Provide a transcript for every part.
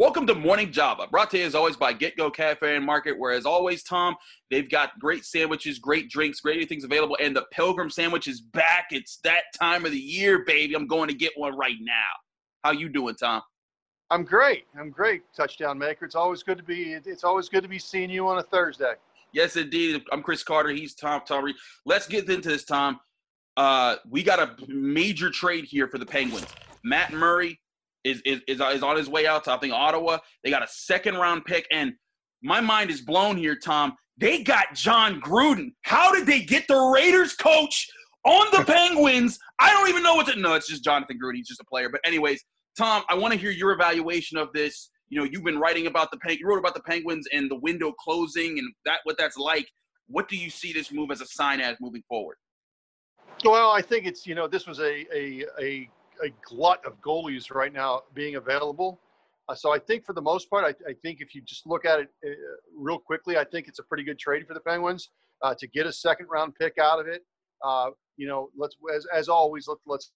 Welcome to Morning Java, brought to you as always by GetGo Cafe and Market, where as always, Tom, they've got great sandwiches, great drinks, great things available, and the Pilgrim sandwich is back. It's that time of the year, baby. I'm going to get one right now. How you doing, Tom? I'm great. I'm great, touchdown maker. It's always good to be. It's always good to be seeing you on a Thursday. Yes, indeed. I'm Chris Carter. He's Tom Tomry. Let's get into this, Tom. Uh, we got a major trade here for the Penguins. Matt Murray is, is, is, is on his way out to, I think, Ottawa. They got a second round pick. And my mind is blown here, Tom. They got Jon Gruden. How did they get the Raiders coach on the Penguins? I don't even know what to. No, it's just Jonathan Gruden. He's just a player. But, anyways, Tom, I want to hear your evaluation of this. You know, you've been writing about the Pen- you wrote about the Penguins and the window closing and that what that's like. What do you see this move as a sign as moving forward? Well, I think it's you know this was a a, a a glut of goalies right now being available. Uh, so I think for the most part, I, I, think if you just look at it uh, real quickly, I think it's a pretty good trade for the Penguins uh, to get a second round pick out of it. Uh, you know, let's as, as always, let, let's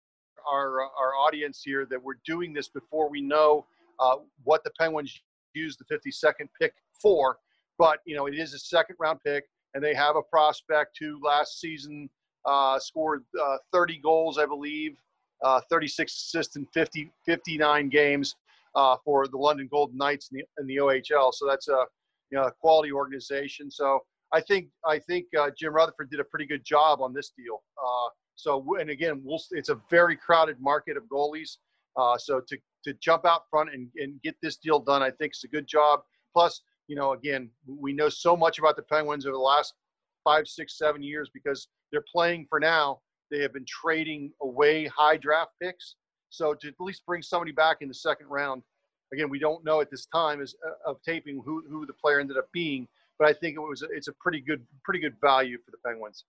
our our audience here that we're doing this before we know uh, what the Penguins use the 52nd pick for. But you know, it is a second round pick, and they have a prospect who last season uh, scored 30 goals, I believe uh, 36 assists in 50, 59 games uh, for the London Golden Knights in the, in the OHL. So that's a you know, quality organization. So I think I think uh, Jim Rutherford did a pretty good job on this deal. Uh, so and again, we'll, it's a very crowded market of goalies. Uh, so to to jump out front and, and get this deal done, I think is a good job. Plus, you know, again, we know so much about the Penguins over the last five, six, seven years because they're playing for now they have been trading away high draft picks. So to at least bring somebody back in the second round, again, we don't know at this time is uh, of taping who, who the player ended up being, but I think it was it's a pretty good pretty good value for the Penguins.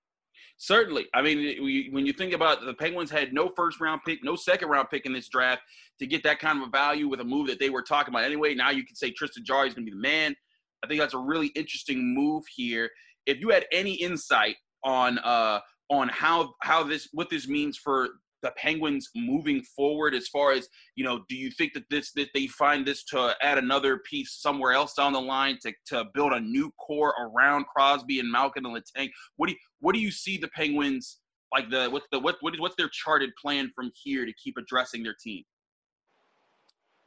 Certainly. I mean, when you think about it, the Penguins had no first round pick, no second round pick in this draft to get that kind of a value with a move that they were talking about anyway. Now you can say Tristan Jarry is going to be the man. I think that's a really interesting move here. If you had any insight on uh, on how how this what this means for the Penguins moving forward as far as you know do you think that this that they find this to add another piece somewhere else down the line to, to build a new core around Crosby and Malkin and Letang what do you, what do you see the Penguins like the what's the what, what is what's their charted plan from here to keep addressing their team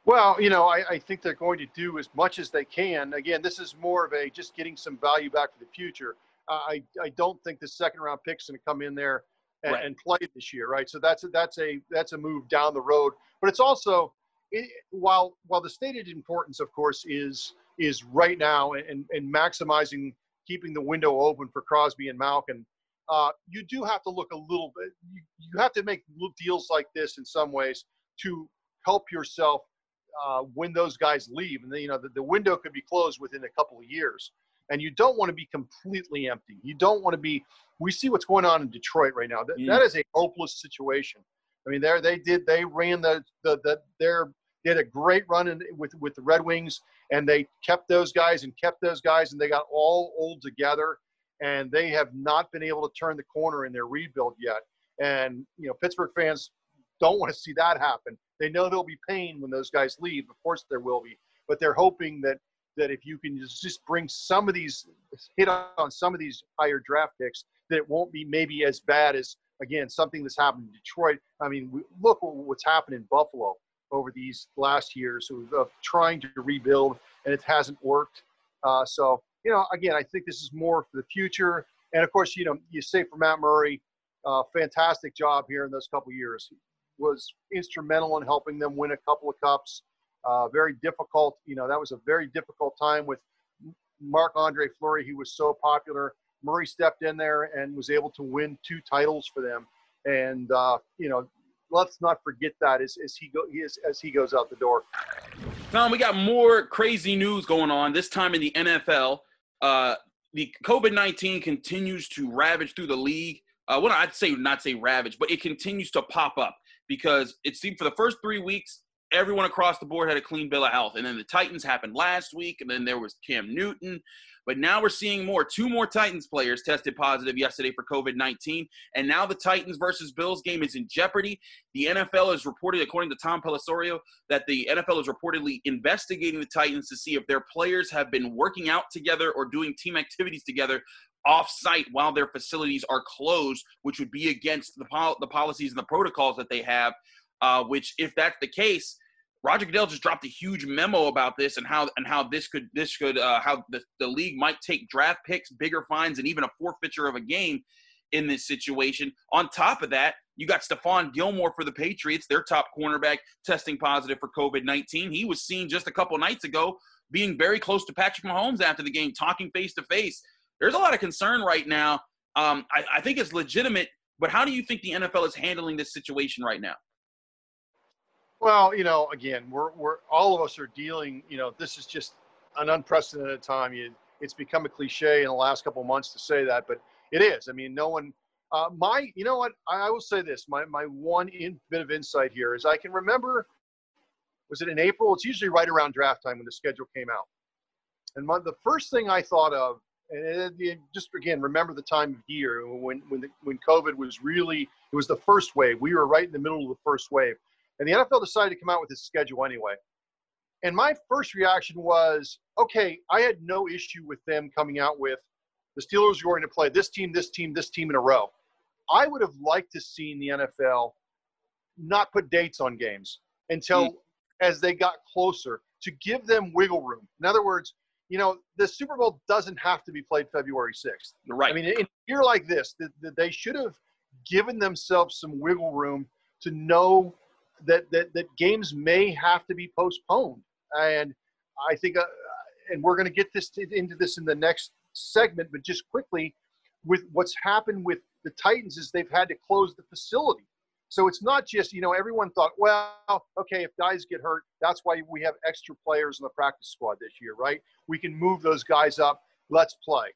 well, you know, I, I, think they're going to do as much as they can. Again, this is more of a just getting some value back for the future. I, I don't think the second round pick's going to come in there and, right. and, play this year, right? So that's a, that's a that's a move down the road. But it's also it, while while the stated importance, of course, is is right now and, and maximizing keeping the window open for Crosby and Malkin. Uh, you do have to look a little bit. You, you have to make deals like this in some ways to help yourself uh, when those guys leave, and then, you know the, the window could be closed within a couple of years and you don't want to be completely empty. You don't want to be. We see what's going on in Detroit right now. That, mm. that is a hopeless situation. I mean, there they did. They ran the the, the their they had a great run in, with with the Red Wings, and they kept those guys and kept those guys, and they got all old together, and they have not been able to turn the corner in their rebuild yet. And you know, Pittsburgh fans don't want to see that happen. They know there'll be pain when those guys leave. Of course, there will be, but they're hoping that that if you can just bring some of these hit on some of these higher draft picks, that it won't be maybe as bad as again something that's happened in Detroit. I mean, look what's happened in Buffalo over these last years of trying to rebuild, and it hasn't worked. Uh, so you know, again, I think this is more for the future. And of course, you know, you say for Matt Murray, uh, fantastic job here in those couple years. He was instrumental in helping them win a couple of cups. Uh, very difficult. You know, that was a very difficult time with Marc Andre Fleury. He was so popular. Murray stepped in there and was able to win two titles for them. And uh, you know, let's not forget that as, as he go is, as he goes out the door. Tom, we got more crazy news going on. This time in the NFL, uh, the COVID nineteen continues to ravage through the league. Uh, well, I'd say not say ravage, but it continues to pop up because it seemed for the first three weeks everyone across the board had a clean bill of health. And then the Titans happened last week, and then there was Cam Newton. But now we're seeing more. Two more Titans players tested positive yesterday for COVID 19. And now the Titans versus Bills game is in jeopardy. The NFL is reported, according to Tom Pelissero, that the NFL is reportedly investigating the Titans to see if their players have been working out together or doing team activities together off site while their facilities are closed, which would be against the, pol- the policies and the protocols that they have. Uh, which, if that's the case, Roger Goodell just dropped a huge memo about this and how and how this could this could uh, how the, the league might take draft picks, bigger fines, and even a forfeiture of a game in this situation. On top of that, you got Stephon Gilmore for the Patriots, their top cornerback, testing positive for COVID 19. He was seen just a couple nights ago being very close to Patrick Mahomes after the game, talking face to face. There's a lot of concern right now. Um, I, I think it's legitimate, but how do you think the NFL is handling this situation right now? Well, you know, again, we're we're all of us are dealing. You know, this is just an unprecedented time. You, it's become a cliche in the last couple of months to say that, but it is. I mean, no one. Uh, my, you know what? I, I will say this. My my one in, bit of insight here is I can remember. Was it in April? It's usually right around draft time when the schedule came out. And my, the first thing I thought of, and it, it, just again remember the time of year when when the, when COVID was really it was the first wave. We were right in the middle of the first wave and the NFL decided to come out with this schedule anyway. And my first reaction was, okay, I had no issue with them coming out with the Steelers are going to play this team, this team, this team in a row. I would have liked to seen the NFL not put dates on games until mm. as they got closer to give them wiggle room. In other words, you know, the Super Bowl doesn't have to be played February 6th. Right. I mean, in a year like this, the, the, they should have given themselves some wiggle room to know that, that, that games may have to be postponed. And I think, uh, and we're going to get this to, into this in the next segment, but just quickly, with what's happened with the Titans is they've had to close the facility. So it's not just, you know, everyone thought, well, okay, if guys get hurt, that's why we have extra players in the practice squad this year, right? We can move those guys up. Let's play.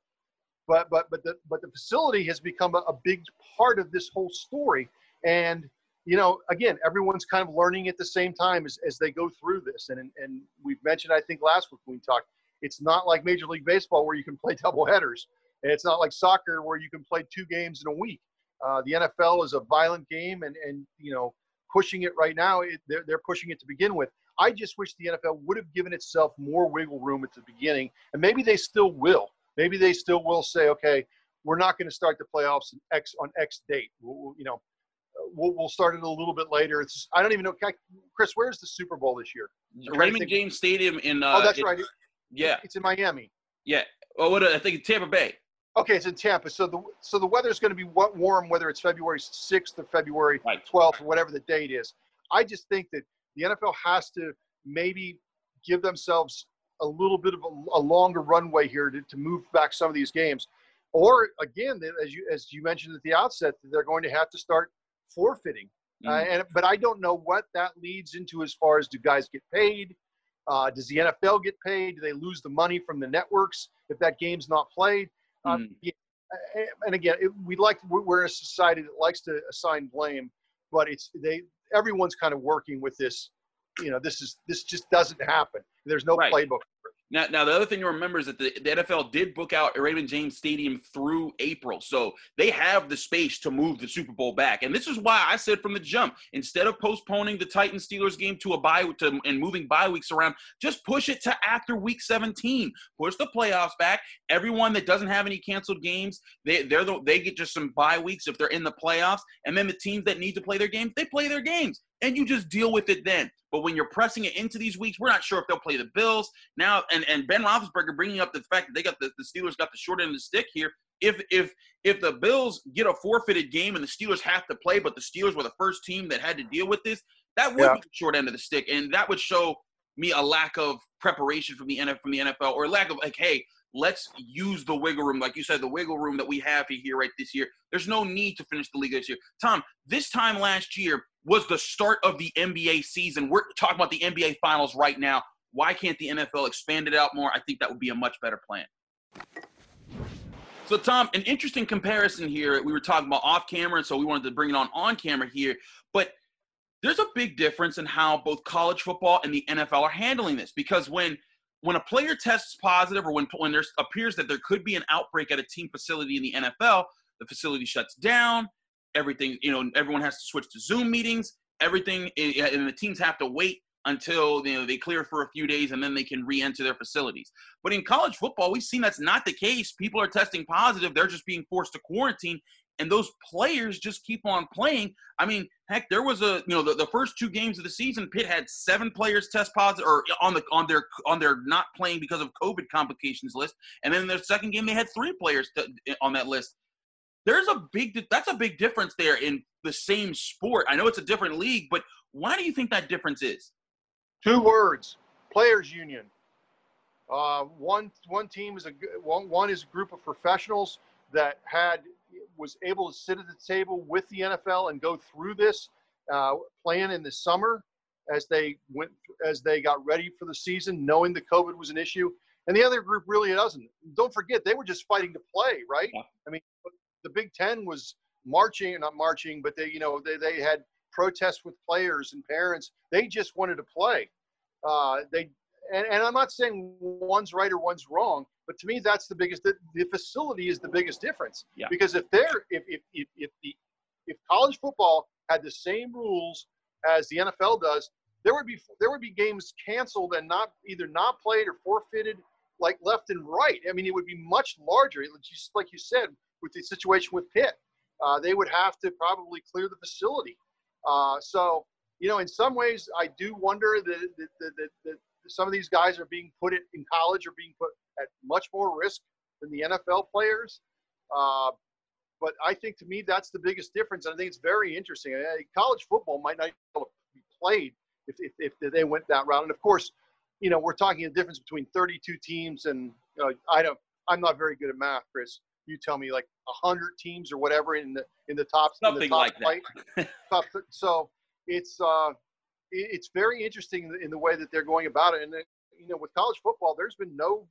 But but but the but the facility has become a, a big part of this whole story. And you know, again, everyone's kind of learning at the same time as, as they go through this. And, and we've mentioned, I think last week we talked, it's not like Major League Baseball where you can play double headers. And it's not like soccer where you can play two games in a week. Uh, the NFL is a violent game, and, and you know, pushing it right now, it, they're, they're pushing it to begin with. I just wish the NFL would have given itself more wiggle room at the beginning, and maybe they still will. Maybe they still will say, okay, we're not going to start the playoffs X on X date. We'll, you know, we'll, we'll start it a little bit later. It's I don't even know, Chris. Where's the Super Bowl this year? Raymond James Stadium in. Uh, oh, that's it, right. Yeah, it's in Miami. Yeah. Oh, what I think it's Tampa Bay. Okay, it's in Tampa. So the so the weather's going to be warm, whether it's February sixth or February twelfth or whatever the date is. I just think that the NFL has to maybe give themselves a little bit of a, a longer runway here to, to move back some of these games. Or again, as you as you mentioned at the outset, they're going to have to start forfeiting. Mm. Uh, and but I don't know what that leads into as far as do guys get paid? Uh, does the NFL get paid? Do they lose the money from the networks if that game's not played? Um, yeah, and again, it, we like we're a society that likes to assign blame, but it's they everyone's kind of working with this. You know, this is this just doesn't happen. There's no right. playbook now, now the other thing to remember is that the, the NFL did book out Raymond James Stadium through April, so they have the space to move the Super Bowl back. And this is why I said from the jump, instead of postponing the Titans Steelers game to a bye to, and moving bye weeks around, just push it to after Week 17. Push the playoffs back. Everyone that doesn't have any canceled games, they they're the, they get just some bye weeks if they're in the playoffs, and then the teams that need to play their games, they play their games and you just deal with it then. But when you're pressing it into these weeks, we're not sure if they'll play the Bills now. And and Ben Roethlisberger bringing up the fact that they got the, the Steelers got the short end of the stick here. If if if the Bills get a forfeited game and the Steelers have to play, but the Steelers were the first team that had to deal with this, that would yeah. be the short end of the stick, and that would show me a lack of preparation from the NFL from the NFL or lack of like, hey, let's use the wiggle room, like you said, the wiggle room that we have here right this year. There's no need to finish the league this year. Tom, this time last year was the start of the NBA season. We're talking about the NBA finals right now. Why can't the NFL expand it out more? I think that would be a much better plan. So, Tom, an interesting comparison here. We were talking about off camera, and so we wanted to bring it on on camera here. But there's a big difference in how both college football and the NFL are handling this because when when a player tests positive or when when there appears that there could be an outbreak at a team facility in the NFL, the facility shuts down. Everything, you know, everyone has to switch to Zoom meetings. Everything, eh, eh, and the teams have to wait until you know they clear for a few days and then they can re-enter their facilities. But in college football, we've seen that's not the case. People are testing positive; they're just being forced to quarantine, and those players just keep on playing. I mean, heck, there was a you know the, the first two games of the season, Pitt had seven players test positive or on the on their on their not playing because of COVID complications list, and then in their second game they had three players to, on that list. There's a big that's a big difference there in the same sport. I know it's a different league, but why do you think that difference is? Two words: players' union. Uh, one one team is a one, one is a group of professionals that had was able to sit at the table with the NFL and go through this uh, plan in the summer as they went as they got ready for the season, knowing that COVID was an issue. And the other group really doesn't. Don't forget, they were just fighting to play, right? Yeah. I mean, the Big Ten was marching, not marching, but they, you know, they, they had protests with players and parents. They just wanted to play. Uh, they and, and I'm not saying one's right or one's wrong, but to me, that's the biggest. The, the facility is the biggest difference. Yeah. Because if they're if if if, if the if college football had the same rules as the NFL does, there would be there would be games canceled and not either not played or forfeited like left and right. I mean, it would be much larger. Just like you said with the situation with Pitt, uh, they would have to probably clear the facility. Uh, so you know, in some ways, I do wonder that, that, that, that some of these guys are being put in college are being put at much more risk than the NFL players. Uh, but I think to me that's the biggest difference. And I think it's very interesting. College football might not be played if, if, if, they went that route. And of course, you know, we're talking a difference between 32 teams and uh, I don't. I'm not very good at math, Chris. You tell me like 100 teams or whatever in the in the top something the top like that. top, so it's uh, it's very interesting in the way that they're going about it. And you know, with college football, there's been no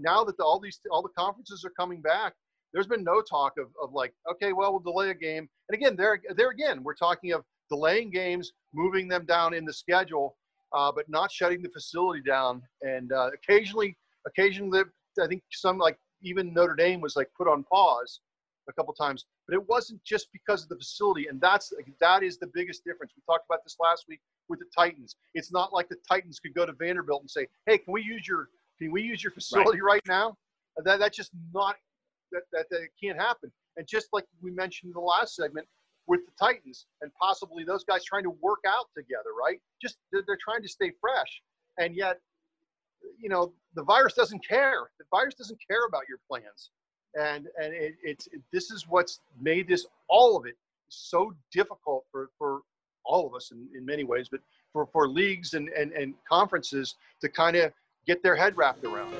now that the, all these all the conferences are coming back. There's been no talk of, of like, okay, well, we'll delay a game. And again, there there again, we're talking of delaying games, moving them down in the schedule, uh, but not shutting the facility down. And uh, occasionally, occasionally, I think some like even Notre Dame was like put on pause a couple times, but it wasn't just because of the facility, and that's that is the biggest difference. We talked about this last week with the Titans. It's not like the Titans could go to Vanderbilt and say, "Hey, can we use your can we use your facility right, right now?" That that's just not that, that that can't happen. And just like we mentioned in the last segment with the Titans and possibly those guys trying to work out together, right? Just they're, they're trying to stay fresh, and yet, you know, the virus doesn't care. The virus doesn't care about your plans and and it, it's it, this is what's made this all of it so difficult for for all of us in, in many ways, but for for leagues and and, and conferences to kind of get their head wrapped around.